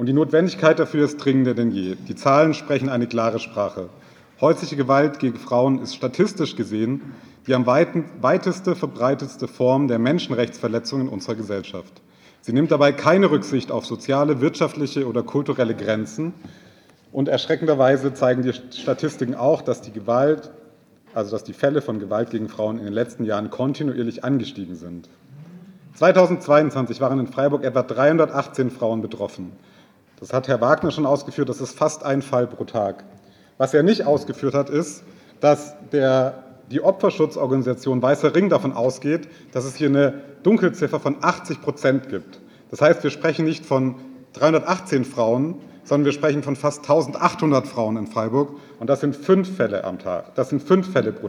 Und die Notwendigkeit dafür ist dringender denn je. Die Zahlen sprechen eine klare Sprache. Häusliche Gewalt gegen Frauen ist statistisch gesehen die am weiteste verbreitetste Form der Menschenrechtsverletzung in unserer Gesellschaft. Sie nimmt dabei keine Rücksicht auf soziale, wirtschaftliche oder kulturelle Grenzen. Und erschreckenderweise zeigen die Statistiken auch, dass die Gewalt, also dass die Fälle von Gewalt gegen Frauen in den letzten Jahren kontinuierlich angestiegen sind. 2022 waren in Freiburg etwa 318 Frauen betroffen. Das hat Herr Wagner schon ausgeführt, das ist fast ein Fall pro Tag. Was er nicht ausgeführt hat, ist, dass der, die Opferschutzorganisation Weißer Ring davon ausgeht, dass es hier eine Dunkelziffer von 80 Prozent gibt. Das heißt, wir sprechen nicht von 318 Frauen, sondern wir sprechen von fast 1800 Frauen in Freiburg. Und das sind fünf Fälle am Tag. Das sind fünf Fälle pro